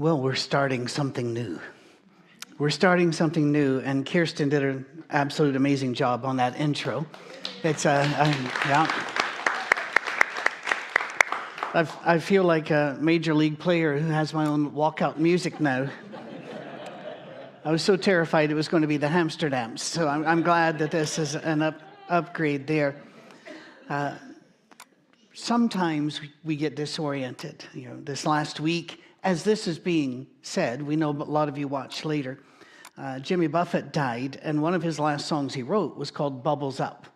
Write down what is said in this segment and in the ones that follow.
Well, we're starting something new. We're starting something new, and Kirsten did an absolute amazing job on that intro. It's uh, I, yeah. I've, I feel like a major league player who has my own walkout music now. I was so terrified it was going to be the Hamsterdams, so I'm, I'm glad that this is an up, upgrade there. Uh, sometimes we get disoriented. You know, this last week as this is being said, we know a lot of you watched later. Uh, Jimmy Buffett died, and one of his last songs he wrote was called Bubbles Up.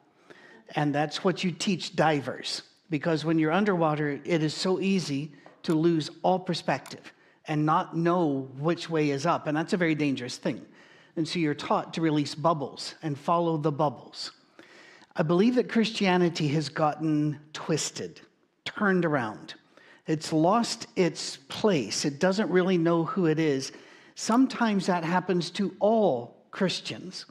And that's what you teach divers, because when you're underwater, it is so easy to lose all perspective and not know which way is up. And that's a very dangerous thing. And so you're taught to release bubbles and follow the bubbles. I believe that Christianity has gotten twisted, turned around. It's lost its place. It doesn't really know who it is. Sometimes that happens to all Christians.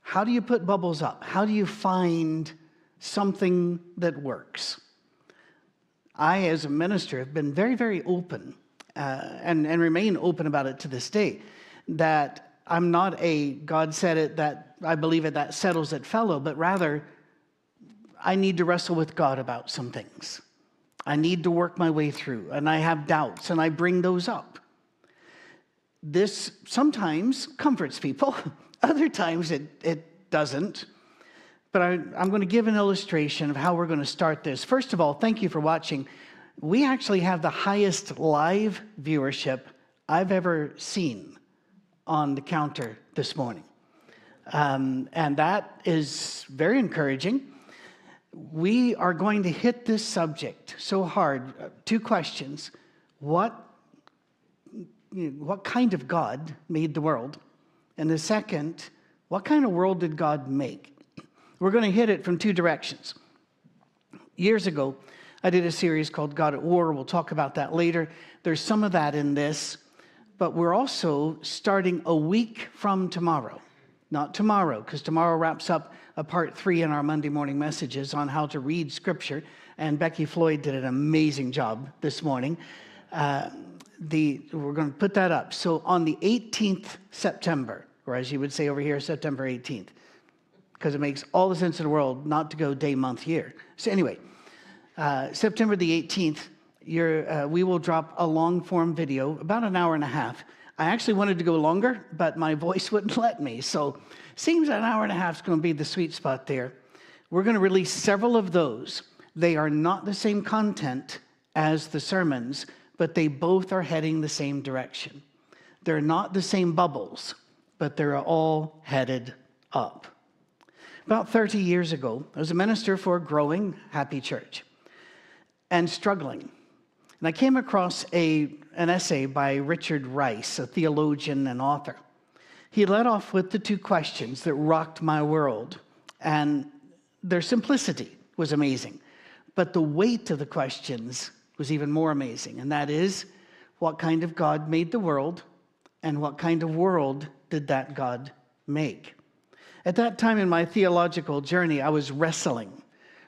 How do you put bubbles up? How do you find something that works? I, as a minister, have been very, very open uh, and, and remain open about it to this day that I'm not a God said it, that I believe it, that settles it fellow, but rather I need to wrestle with God about some things. I need to work my way through, and I have doubts, and I bring those up. This sometimes comforts people, other times it, it doesn't. But I, I'm going to give an illustration of how we're going to start this. First of all, thank you for watching. We actually have the highest live viewership I've ever seen on the counter this morning. Um, and that is very encouraging we are going to hit this subject so hard. Uh, two questions. What, what kind of God made the world? And the second, what kind of world did God make? We're going to hit it from two directions. Years ago, I did a series called God at War. We'll talk about that later. There's some of that in this, but we're also starting a week from tomorrow. Not tomorrow, because tomorrow wraps up a part three in our Monday morning messages on how to read Scripture. And Becky Floyd did an amazing job this morning. Uh, the, we're going to put that up. So on the 18th September, or as you would say over here, September 18th, because it makes all the sense in the world not to go day, month, year. So anyway, uh, September the 18th, uh, we will drop a long form video, about an hour and a half. I actually wanted to go longer, but my voice wouldn't let me. So Seems an hour and a half is going to be the sweet spot there. We're going to release several of those. They are not the same content as the sermons, but they both are heading the same direction. They're not the same bubbles, but they're all headed up. About 30 years ago, I was a minister for a growing, happy church and struggling. And I came across a, an essay by Richard Rice, a theologian and author he led off with the two questions that rocked my world. And their simplicity was amazing. But the weight of the questions was even more amazing. And that is what kind of God made the world? And what kind of world did that God make? At that time in my theological journey, I was wrestling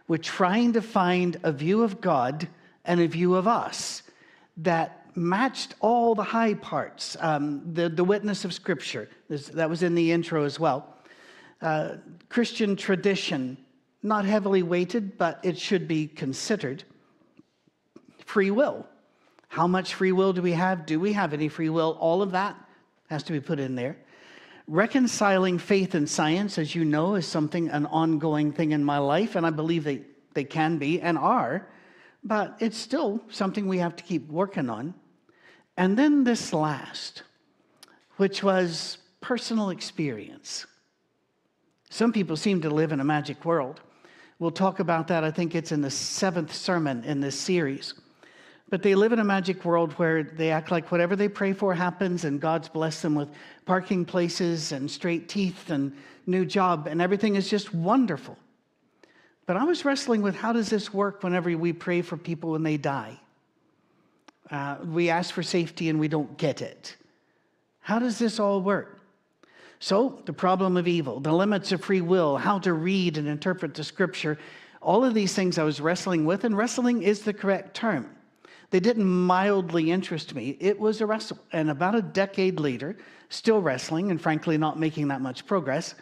with trying to find a view of God and a view of us that matched all the high parts. Um, the, the witness of Scripture, that was in the intro as well. Uh, Christian tradition, not heavily weighted, but it should be considered. Free will. How much free will do we have? Do we have any free will? All of that has to be put in there. Reconciling faith and science, as you know, is something, an ongoing thing in my life, and I believe they, they can be and are, but it's still something we have to keep working on. And then this last, which was personal experience. Some people seem to live in a magic world. We'll talk about that. I think it's in the seventh sermon in this series. but they live in a magic world where they act like whatever they pray for happens and God's blessed them with parking places and straight teeth and new job and everything is just wonderful. But I was wrestling with how does this work whenever we pray for people when they die? Uh, we ask for safety and we don't get it. How does this all work? So, the problem of evil, the limits of free will, how to read and interpret the scripture, all of these things I was wrestling with, and wrestling is the correct term. They didn't mildly interest me, it was a wrestle. And about a decade later, still wrestling and frankly not making that much progress,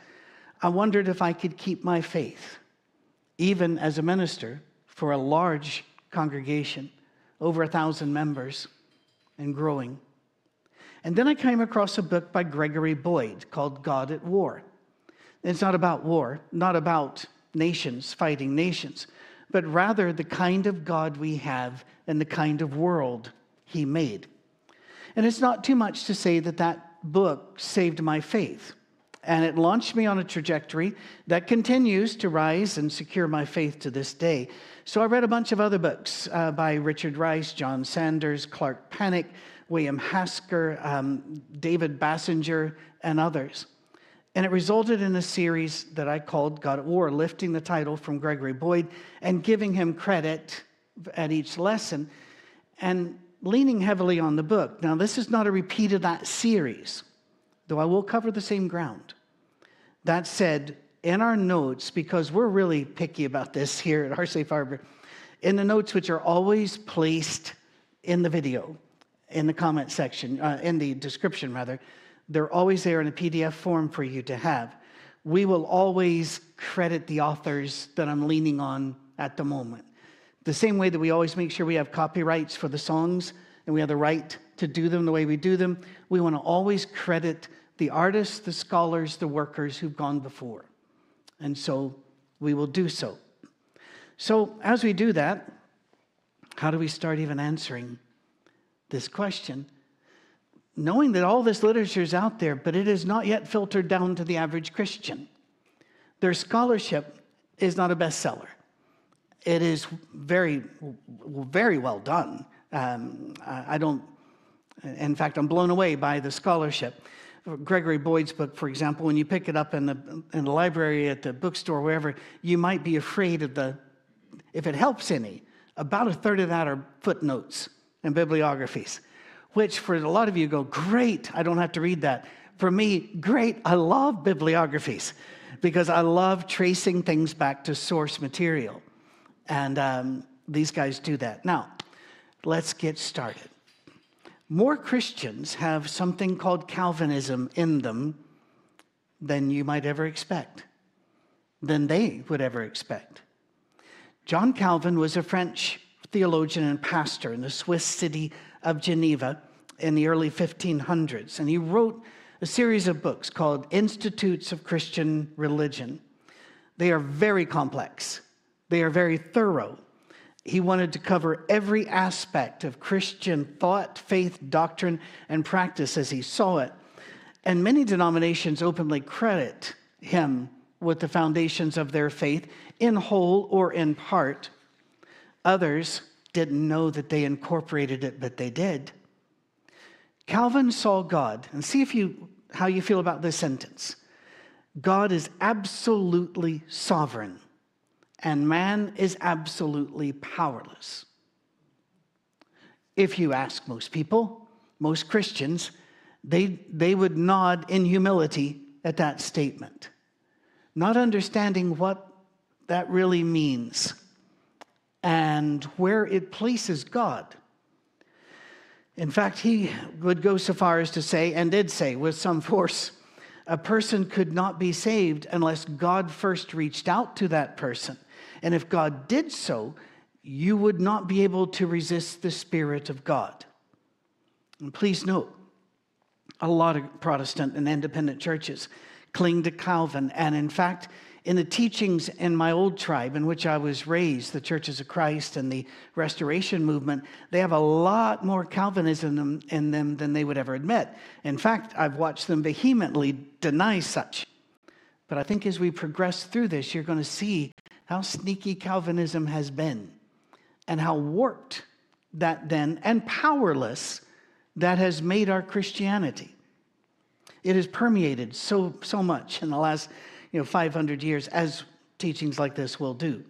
I wondered if I could keep my faith, even as a minister for a large congregation, over a thousand members and growing. And then I came across a book by Gregory Boyd called God at War. It's not about war, not about nations fighting nations, but rather the kind of God we have and the kind of world he made. And it's not too much to say that that book saved my faith. And it launched me on a trajectory that continues to rise and secure my faith to this day. So I read a bunch of other books uh, by Richard Rice, John Sanders, Clark Pinnock, William Hasker, um, David Basinger, and others. And it resulted in a series that I called God at War, lifting the title from Gregory Boyd and giving him credit at each lesson and leaning heavily on the book. Now, this is not a repeat of that series, though I will cover the same ground. That said, in our notes, because we're really picky about this here at Our Safe Harbor, in the notes, which are always placed in the video, in the comment section, uh, in the description rather. They're always there in a PDF form for you to have. We will always credit the authors that I'm leaning on at the moment. The same way that we always make sure we have copyrights for the songs and we have the right to do them the way we do them, we want to always credit the artists, the scholars, the workers who've gone before. And so we will do so. So, as we do that, how do we start even answering this question, knowing that all this literature is out there, but it is not yet filtered down to the average Christian. Their scholarship is not a bestseller. It is very, very well done. Um, I don't, in fact, I'm blown away by the scholarship. Gregory Boyd's book, for example, when you pick it up in the, in the library, at the bookstore, wherever, you might be afraid of the, if it helps any, about a third of that are footnotes and bibliographies, which for a lot of you go, great, I don't have to read that. For me, great, I love bibliographies because I love tracing things back to source material. And um, these guys do that. Now, let's get started. More Christians have something called Calvinism in them than you might ever expect, than they would ever expect. John Calvin was a French theologian and pastor in the Swiss city of Geneva in the early 1500s. And he wrote a series of books called Institutes of Christian Religion. They are very complex, they are very thorough. He wanted to cover every aspect of Christian thought, faith, doctrine, and practice as he saw it. And many denominations openly credit him with the foundations of their faith, in whole or in part. Others didn't know that they incorporated it, but they did. Calvin saw God, and see if you how you feel about this sentence. God is absolutely sovereign, and man is absolutely powerless. If you ask most people, most Christians, they, they would nod in humility at that statement, not understanding what that really means and where it places God. In fact, he would go so far as to say, and did say with some force, a person could not be saved unless God first reached out to that person. And if God did so, you would not be able to resist the Spirit of God. And please note, a lot of Protestant and independent churches cling to Calvin, and in fact, in the teachings in my old tribe in which I was raised, the Churches of Christ and the Restoration Movement, they have a lot more Calvinism in them than they would ever admit. In fact, I've watched them vehemently deny such. But I think as we progress through this, you're going to see how sneaky Calvinism has been and how warped that then and powerless that has made our Christianity. It has permeated so, so much in the last you know, 500 years, as teachings like this will do.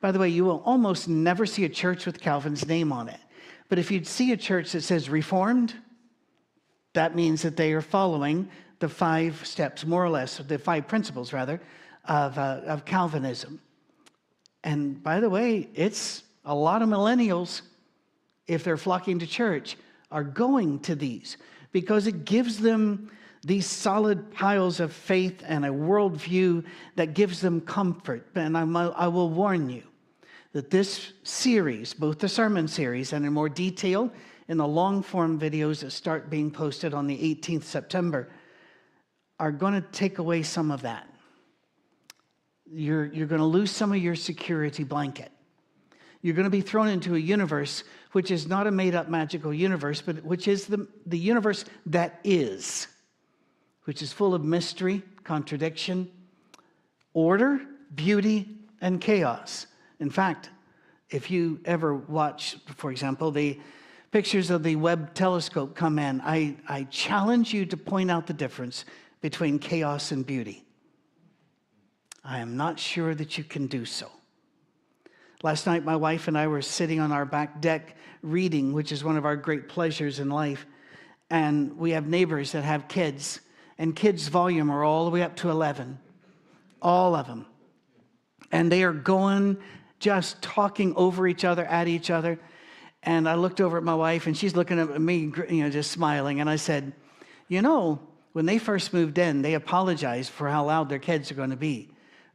By the way, you will almost never see a church with Calvin's name on it. But if you'd see a church that says Reformed, that means that they are following the five steps, more or less, the five principles, rather, of, uh, of Calvinism. And by the way, it's a lot of millennials, if they're flocking to church, are going to these because it gives them these solid piles of faith and a worldview that gives them comfort. And I'm, I will warn you that this series, both the sermon series and in more detail in the long form videos that start being posted on the 18th September, are going to take away some of that. You're, you're going to lose some of your security blanket. You're going to be thrown into a universe which is not a made up magical universe, but which is the, the universe that is which is full of mystery, contradiction, order, beauty, and chaos. In fact, if you ever watch, for example, the pictures of the Webb telescope come in, I, I challenge you to point out the difference between chaos and beauty. I am not sure that you can do so. Last night, my wife and I were sitting on our back deck reading, which is one of our great pleasures in life. And we have neighbors that have kids and kids' volume are all the way up to 11. All of them. And they are going, just talking over each other, at each other. And I looked over at my wife, and she's looking at me, you know, just smiling. And I said, You know, when they first moved in, they apologized for how loud their kids are going to be.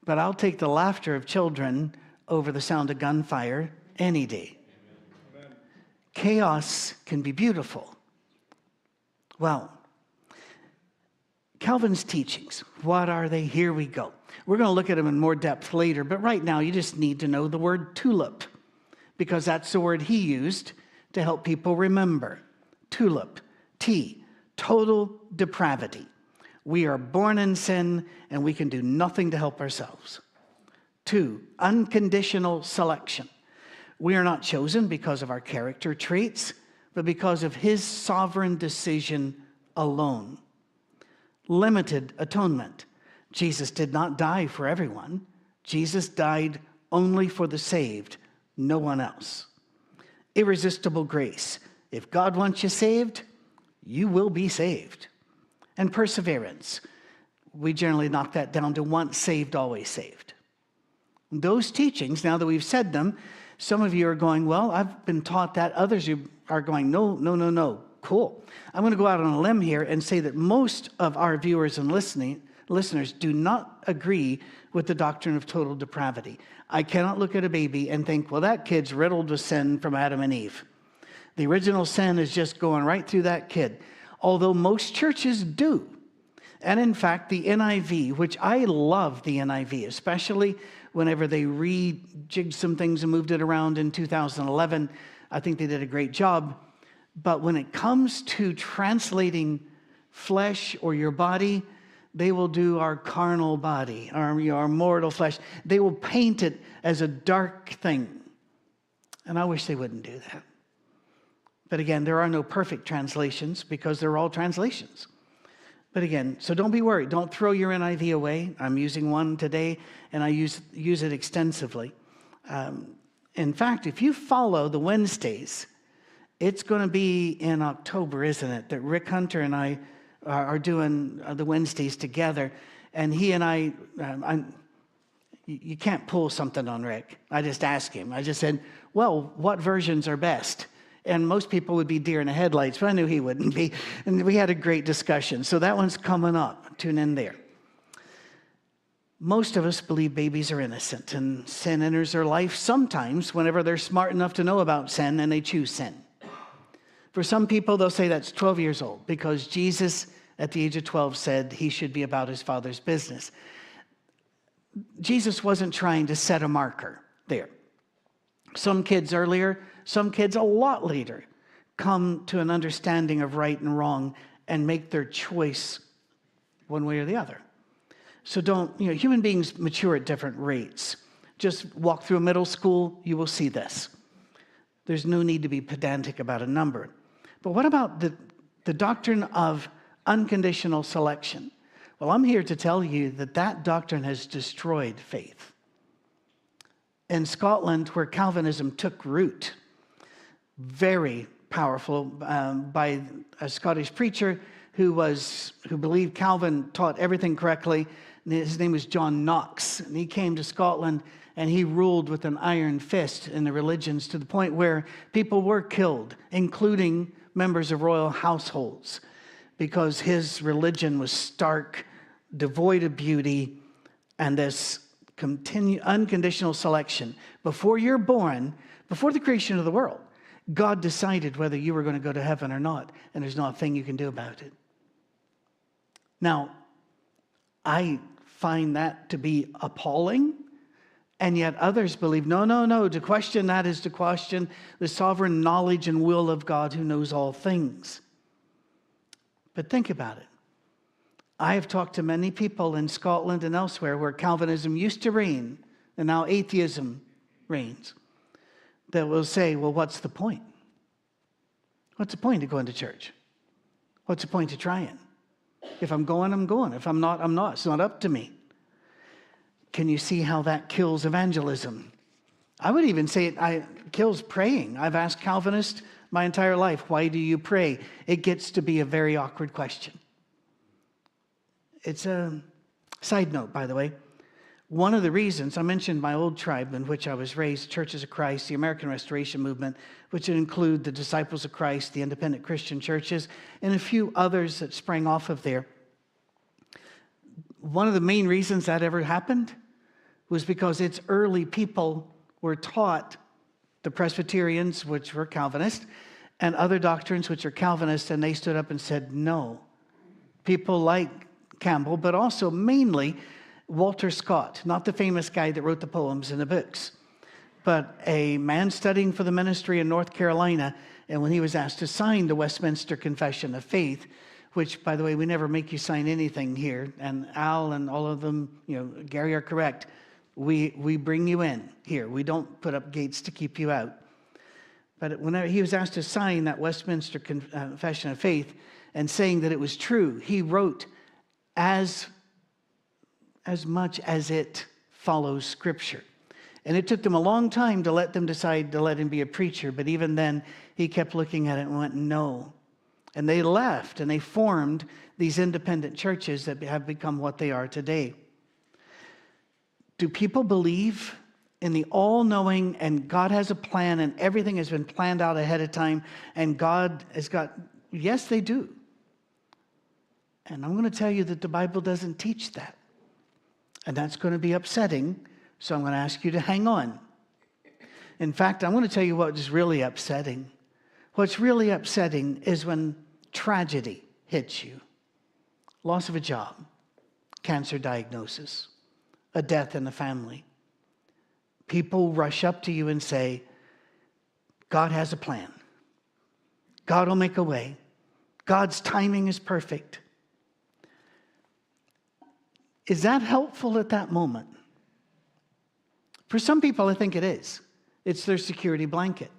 But I'll take the laughter of children over the sound of gunfire any day. Amen. Chaos can be beautiful. Well, Calvin's teachings, what are they? Here we go. We're going to look at them in more depth later, but right now you just need to know the word tulip because that's the word he used to help people remember. Tulip, T, total depravity. We are born in sin and we can do nothing to help ourselves. Two, unconditional selection. We are not chosen because of our character traits, but because of his sovereign decision alone limited atonement. Jesus did not die for everyone, Jesus died only for the saved, no one else. Irresistible grace. If God wants you saved, you will be saved. And perseverance. We generally knock that down to once saved, always saved. Those teachings, now that we've said them, some of you are going, Well, I've been taught that. Others are going, No, no, no, no. Cool. I'm going to go out on a limb here and say that most of our viewers and listening, listeners do not agree with the doctrine of total depravity. I cannot look at a baby and think, well, that kid's riddled with sin from Adam and Eve. The original sin is just going right through that kid. Although most churches do. And in fact, the NIV, which I love the NIV, especially whenever they rejigged some things and moved it around in 2011, I think they did a great job. But when it comes to translating flesh or your body, they will do our carnal body, our, our mortal flesh. They will paint it as a dark thing. And I wish they wouldn't do that. But again, there are no perfect translations because they're all translations. But again, so don't be worried. Don't throw your NIV away. I'm using one today and I use, use it extensively. Um, in fact, if you follow the Wednesdays, it's going to be in October, isn't it? That Rick Hunter and I are doing uh, the Wednesdays together. And he and I, um, you can't pull something on Rick. I just asked him. I just said, well, what versions are best? And most people would be deer in the headlights, but I knew he wouldn't be. And we had a great discussion. So that one's coming up. Tune in there. Most of us believe babies are innocent and sin enters their life sometimes whenever they're smart enough to know about sin and they choose sin. For some people, they'll say that's 12 years old because Jesus, at the age of 12, said he should be about his father's business. Jesus wasn't trying to set a marker there. Some kids earlier, some kids a lot later come to an understanding of right and wrong and make their choice one way or the other. So don't, you know, human beings mature at different rates. Just walk through a middle school, you will see this. There's no need to be pedantic about a number. But what about the, the doctrine of unconditional selection? Well, I'm here to tell you that that doctrine has destroyed faith. In Scotland, where Calvinism took root, very powerful um, by a Scottish preacher who was who believed Calvin taught everything correctly. His name was John Knox, and he came to Scotland and he ruled with an iron fist in the religions to the point where people were killed, including members of royal households, because his religion was stark, devoid of beauty, and this continue, unconditional selection. Before you're born, before the creation of the world, God decided whether you were going to go to heaven or not, and there's not a thing you can do about it. Now, I find that to be appalling, and yet others believe no, no, no, to question that is to question the sovereign knowledge and will of God who knows all things. But think about it. I have talked to many people in Scotland and elsewhere where Calvinism used to reign, and now atheism reigns that will say, well, what's the point? What's the point of going to church? What's the point of trying? If I'm going, I'm going. If I'm not, I'm not. It's not up to me. Can you see how that kills evangelism? I would even say it I, kills praying. I've asked Calvinists my entire life, why do you pray? It gets to be a very awkward question. It's a side note, by the way. One of the reasons I mentioned my old tribe in which I was raised, Churches of Christ, the American Restoration Movement, which would include the Disciples of Christ, the independent Christian churches, and a few others that sprang off of there. One of the main reasons that ever happened was because its early people were taught the Presbyterians, which were Calvinist, and other doctrines, which are Calvinist, and they stood up and said no. People like Campbell, but also mainly Walter Scott, not the famous guy that wrote the poems and the books, but a man studying for the ministry in North Carolina. And when he was asked to sign the Westminster Confession of Faith, which, by the way, we never make you sign anything here, and Al and all of them, you know, Gary are correct. We, we bring you in here. We don't put up gates to keep you out. But whenever he was asked to sign that Westminster uh, Confession of Faith and saying that it was true, he wrote, as as much as it follows Scripture. And it took them a long time to let them decide to let him be a preacher, but even then, he kept looking at it and went, no. And they left and they formed these independent churches that have become what they are today. Do people believe in the all knowing and God has a plan and everything has been planned out ahead of time and God has got, yes, they do. And I'm going to tell you that the Bible doesn't teach that. And that's going to be upsetting, so I'm going to ask you to hang on. In fact, I'm going to tell you what is really upsetting. What's really upsetting is when tragedy hits you loss of a job, cancer diagnosis, a death in the family. People rush up to you and say, God has a plan. God will make a way. God's timing is perfect. Is that helpful at that moment? For some people, I think it is. It's their security blanket.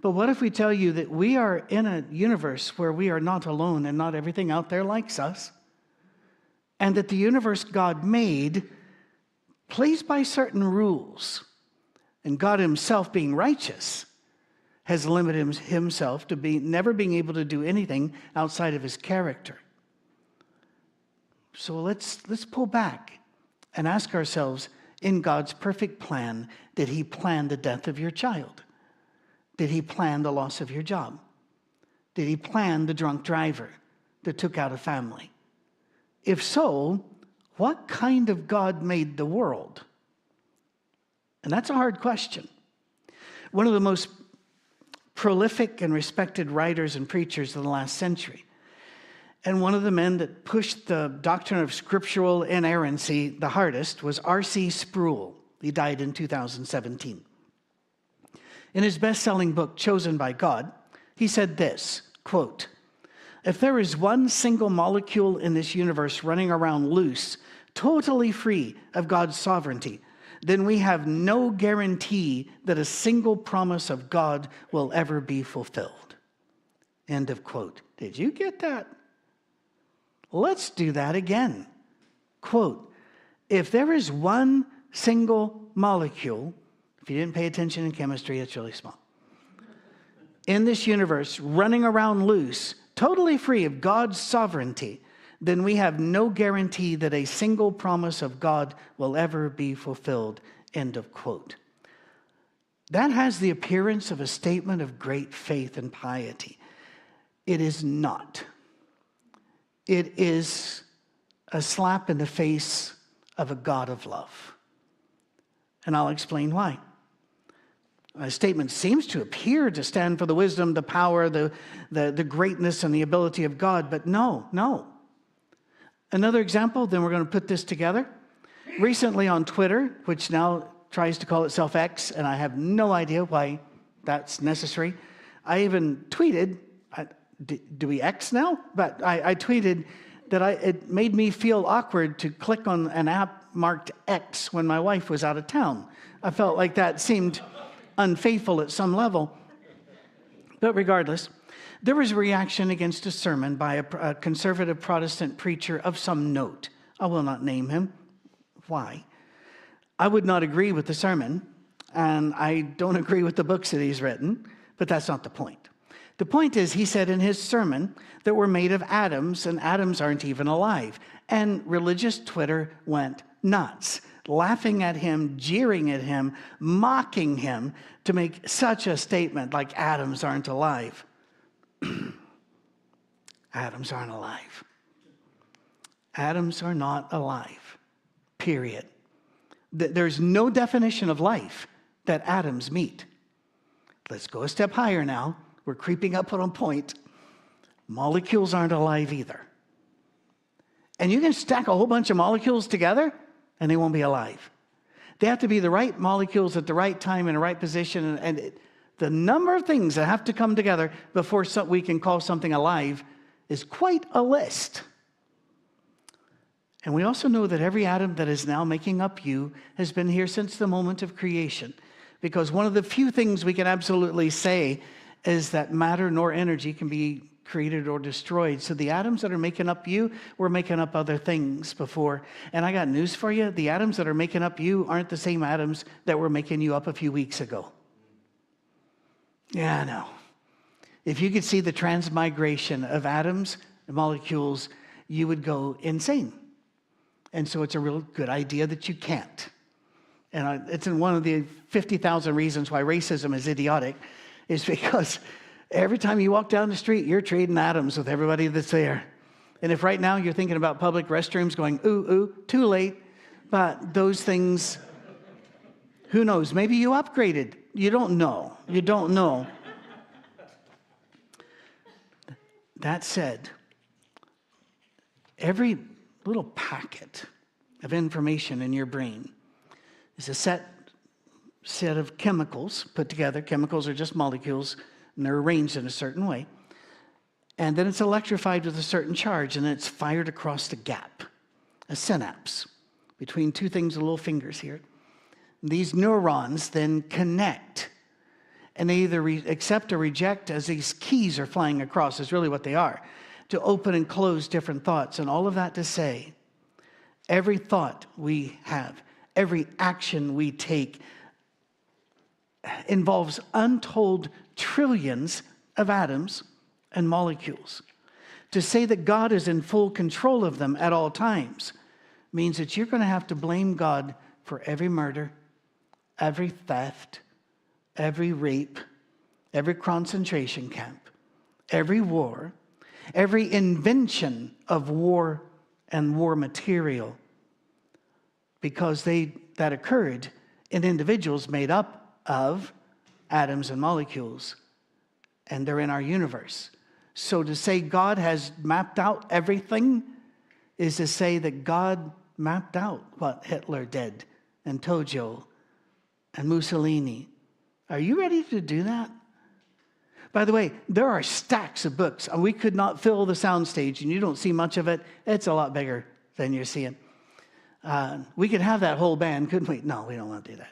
But what if we tell you that we are in a universe where we are not alone and not everything out there likes us? And that the universe God made plays by certain rules. And God Himself, being righteous, has limited Himself to be, never being able to do anything outside of His character. So let's, let's pull back and ask ourselves in God's perfect plan, did He plan the death of your child? Did He plan the loss of your job? Did He plan the drunk driver that took out a family? If so, what kind of God made the world? And that's a hard question. One of the most prolific and respected writers and preachers of the last century and one of the men that pushed the doctrine of scriptural inerrancy the hardest was R.C. Sproul. He died in 2017. In his best selling book, Chosen by God, he said this quote, If there is one single molecule in this universe running around loose, totally free of God's sovereignty, then we have no guarantee that a single promise of God will ever be fulfilled. End of quote. Did you get that? Let's do that again. Quote If there is one single molecule, if you didn't pay attention in chemistry, it's really small, in this universe running around loose, totally free of God's sovereignty, then we have no guarantee that a single promise of God will ever be fulfilled. End of quote. That has the appearance of a statement of great faith and piety. It is not. It is a slap in the face of a God of love. And I'll explain why. A statement seems to appear to stand for the wisdom, the power, the, the, the greatness, and the ability of God, but no, no. Another example, then we're going to put this together. Recently on Twitter, which now tries to call itself X, and I have no idea why that's necessary. I even tweeted, do we X now? But I, I tweeted that I, it made me feel awkward to click on an app marked X when my wife was out of town. I felt like that seemed unfaithful at some level. But regardless, there was a reaction against a sermon by a, a conservative Protestant preacher of some note. I will not name him. Why? I would not agree with the sermon, and I don't agree with the books that he's written, but that's not the point. The point is, he said in his sermon that we're made of atoms, and atoms aren't even alive. And religious Twitter went nuts, laughing at him, jeering at him, mocking him to make such a statement like atoms aren't alive. Atoms aren't alive. Atoms are not alive, period. There's no definition of life that atoms meet. Let's go a step higher now. We're creeping up on point. Molecules aren't alive either. And you can stack a whole bunch of molecules together and they won't be alive. They have to be the right molecules at the right time in the right position. And it, the number of things that have to come together before we can call something alive is quite a list. And we also know that every atom that is now making up you has been here since the moment of creation. Because one of the few things we can absolutely say is that matter nor energy can be created or destroyed. So the atoms that are making up you were making up other things before. And I got news for you the atoms that are making up you aren't the same atoms that were making you up a few weeks ago. Yeah, I know. If you could see the transmigration of atoms and molecules, you would go insane. And so it's a real good idea that you can't. And it's in one of the 50,000 reasons why racism is idiotic, is because every time you walk down the street, you're trading atoms with everybody that's there. And if right now you're thinking about public restrooms going, ooh, ooh, too late, but those things, who knows? Maybe you upgraded you don't know. You don't know. That said, every little packet of information in your brain is a set set of chemicals put together. Chemicals are just molecules and they're arranged in a certain way. And then it's electrified with a certain charge and it's fired across the gap, a synapse between two things with little fingers here. These neurons then connect and they either re- accept or reject as these keys are flying across, is really what they are, to open and close different thoughts. And all of that to say, every thought we have, every action we take involves untold trillions of atoms and molecules. To say that God is in full control of them at all times means that you're going to have to blame God for every murder, every theft, every rape, every concentration camp, every war, every invention of war and war material, because they, that occurred in individuals made up of atoms and molecules, and they're in our universe. So to say God has mapped out everything is to say that God mapped out what Hitler did and Tojo and Mussolini. Are you ready to do that? By the way, there are stacks of books. And we could not fill the soundstage, and you don't see much of it. It's a lot bigger than you're seeing. Uh, we could have that whole band, couldn't we? No, we don't want to do that.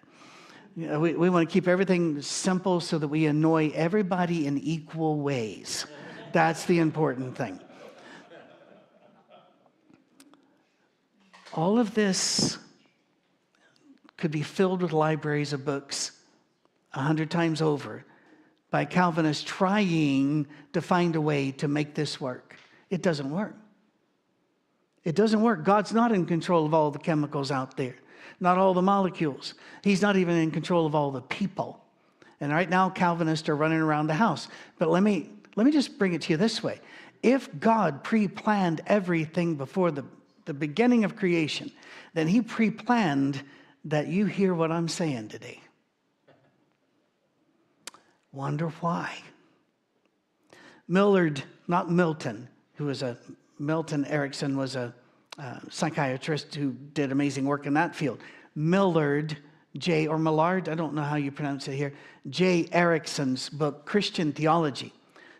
We, we want to keep everything simple so that we annoy everybody in equal ways. That's the important thing. All of this could be filled with libraries of books a hundred times over by Calvinists trying to find a way to make this work. It doesn't work. It doesn't work. God's not in control of all the chemicals out there, not all the molecules. He's not even in control of all the people. And right now, Calvinists are running around the house. But let me, let me just bring it to you this way. If God pre planned everything before the, the beginning of creation, then He pre planned that you hear what I'm saying today. Wonder why? Millard, not Milton, who was a Milton Erickson was a uh, psychiatrist who did amazing work in that field. Millard J. or Millard, I don't know how you pronounce it here, J. Erickson's book, Christian Theology,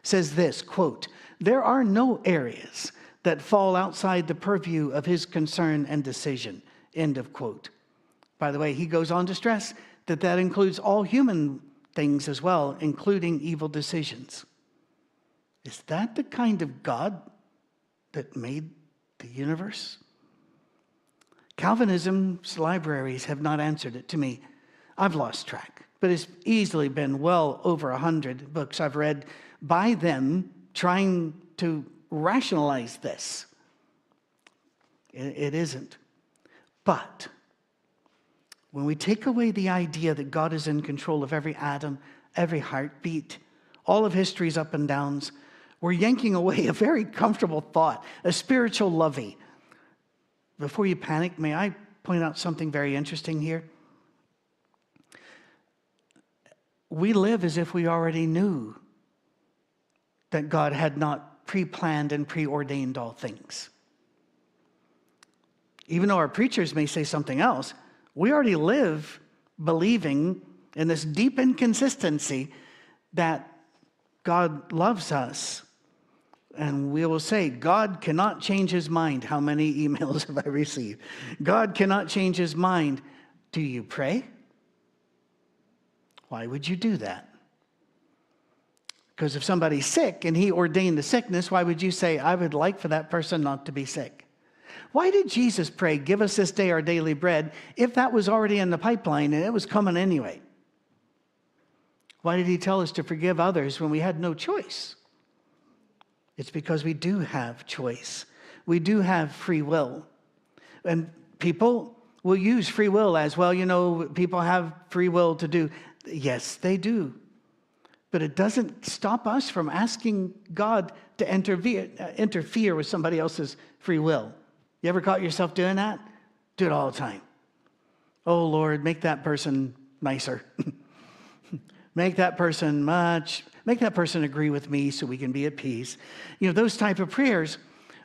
says this quote, There are no areas that fall outside the purview of his concern and decision. End of quote. By the way, he goes on to stress that that includes all human things as well, including evil decisions. Is that the kind of God that made the universe? Calvinism's libraries have not answered it to me. I've lost track, but it's easily been well over a hundred books I've read by them trying to rationalize this. it, it isn't. But when we take away the idea that God is in control of every atom, every heartbeat, all of history's up and downs, we're yanking away a very comfortable thought, a spiritual lovey. Before you panic, may I point out something very interesting here? We live as if we already knew that God had not pre planned and preordained all things. Even though our preachers may say something else, we already live believing in this deep inconsistency that God loves us. And we will say, God cannot change his mind. How many emails have I received? God cannot change his mind. Do you pray? Why would you do that? Because if somebody's sick and he ordained the sickness, why would you say, I would like for that person not to be sick? Why did Jesus pray, Give us this day our daily bread, if that was already in the pipeline and it was coming anyway? Why did he tell us to forgive others when we had no choice? It's because we do have choice. We do have free will. And people will use free will as well. You know, people have free will to do. Yes, they do. But it doesn't stop us from asking God to interfere, uh, interfere with somebody else's free will. You ever caught yourself doing that? Do it all the time. Oh, Lord, make that person nicer. make that person much, make that person agree with me so we can be at peace. You know, those type of prayers,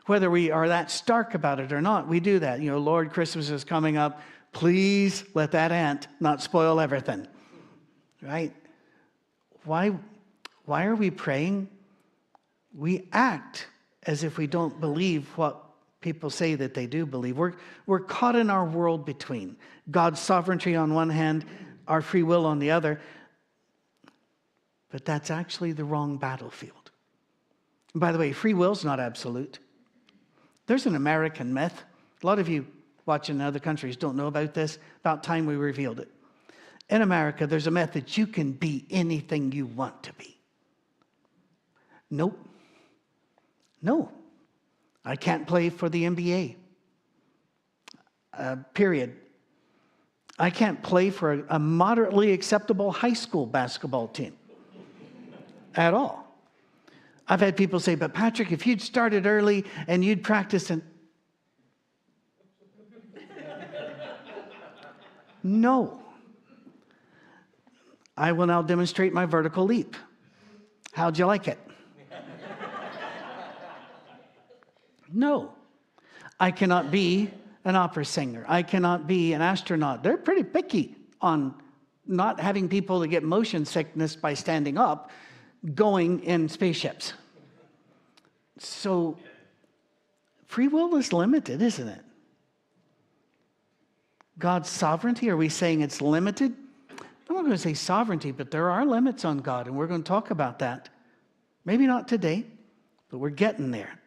whether we are that stark about it or not, we do that. You know, Lord, Christmas is coming up. Please let that ant not spoil everything. Right? Why, why are we praying? We act as if we don't believe what people say that they do believe. We're, we're caught in our world between God's sovereignty on one hand, our free will on the other. But that's actually the wrong battlefield. And by the way, free will's not absolute. There's an American myth. A lot of you watching in other countries don't know about this. About time we revealed it. In America, there's a myth that you can be anything you want to be. Nope. No. I can't play for the NBA. Uh, period. I can't play for a, a moderately acceptable high school basketball team at all. I've had people say, but Patrick, if you'd started early and you'd practiced and no. I will now demonstrate my vertical leap. How'd you like it? No. I cannot be an opera singer. I cannot be an astronaut. They're pretty picky on not having people that get motion sickness by standing up going in spaceships. So free will is limited, isn't it? God's sovereignty? Are we saying it's limited? I'm not going to say sovereignty, but there are limits on God, and we're going to talk about that. Maybe not today, but we're getting there.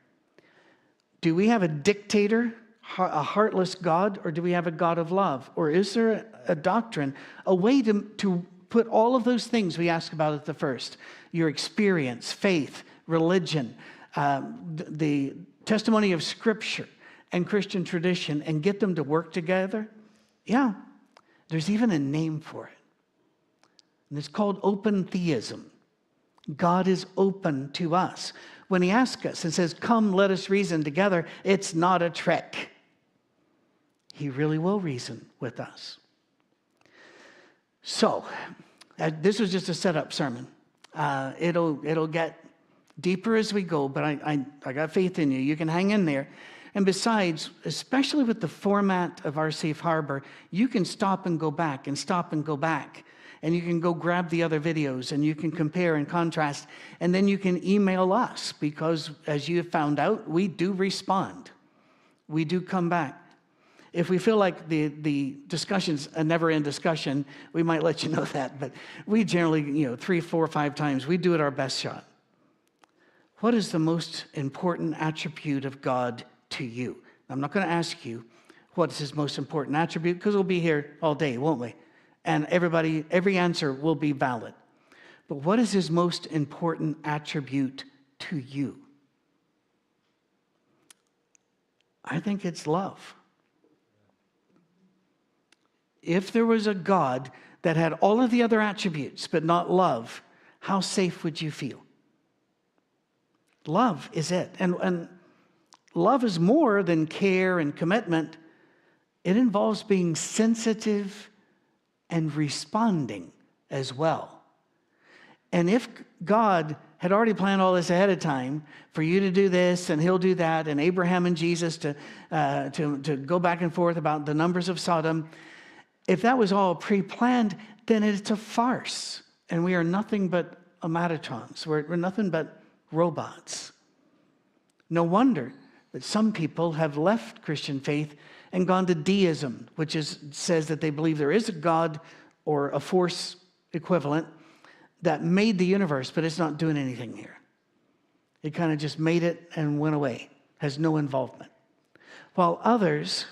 Do we have a dictator, a heartless God, or do we have a God of love? Or is there a doctrine, a way to, to put all of those things we ask about at the first your experience, faith, religion, um, the testimony of Scripture and Christian tradition, and get them to work together? Yeah, there's even a name for it. And it's called open theism. God is open to us. When He asks us and says, Come, let us reason together, it's not a trick. He really will reason with us. So, uh, this was just a setup sermon. Uh, it'll, it'll get deeper as we go, but I, I, I got faith in you. You can hang in there. And besides, especially with the format of our safe harbor, you can stop and go back and stop and go back and you can go grab the other videos and you can compare and contrast. And then you can email us because, as you have found out, we do respond. We do come back. If we feel like the, the discussion's a never end discussion, we might let you know that. But we generally, you know, three, four, five times, we do it our best shot. What is the most important attribute of God to you? I'm not going to ask you what's his most important attribute because we'll be here all day, won't we? and everybody, every answer will be valid. But what is his most important attribute to you? I think it's love. If there was a God that had all of the other attributes but not love, how safe would you feel? Love is it. And, and love is more than care and commitment, it involves being sensitive and responding as well. And if God had already planned all this ahead of time for you to do this and he'll do that, and Abraham and Jesus to, uh, to, to go back and forth about the numbers of Sodom, if that was all pre planned, then it's a farce. And we are nothing but automatons, we're, we're nothing but robots. No wonder that some people have left Christian faith and gone to deism, which is, says that they believe there is a God or a force equivalent that made the universe, but it's not doing anything here. It kind of just made it and went away, has no involvement. While others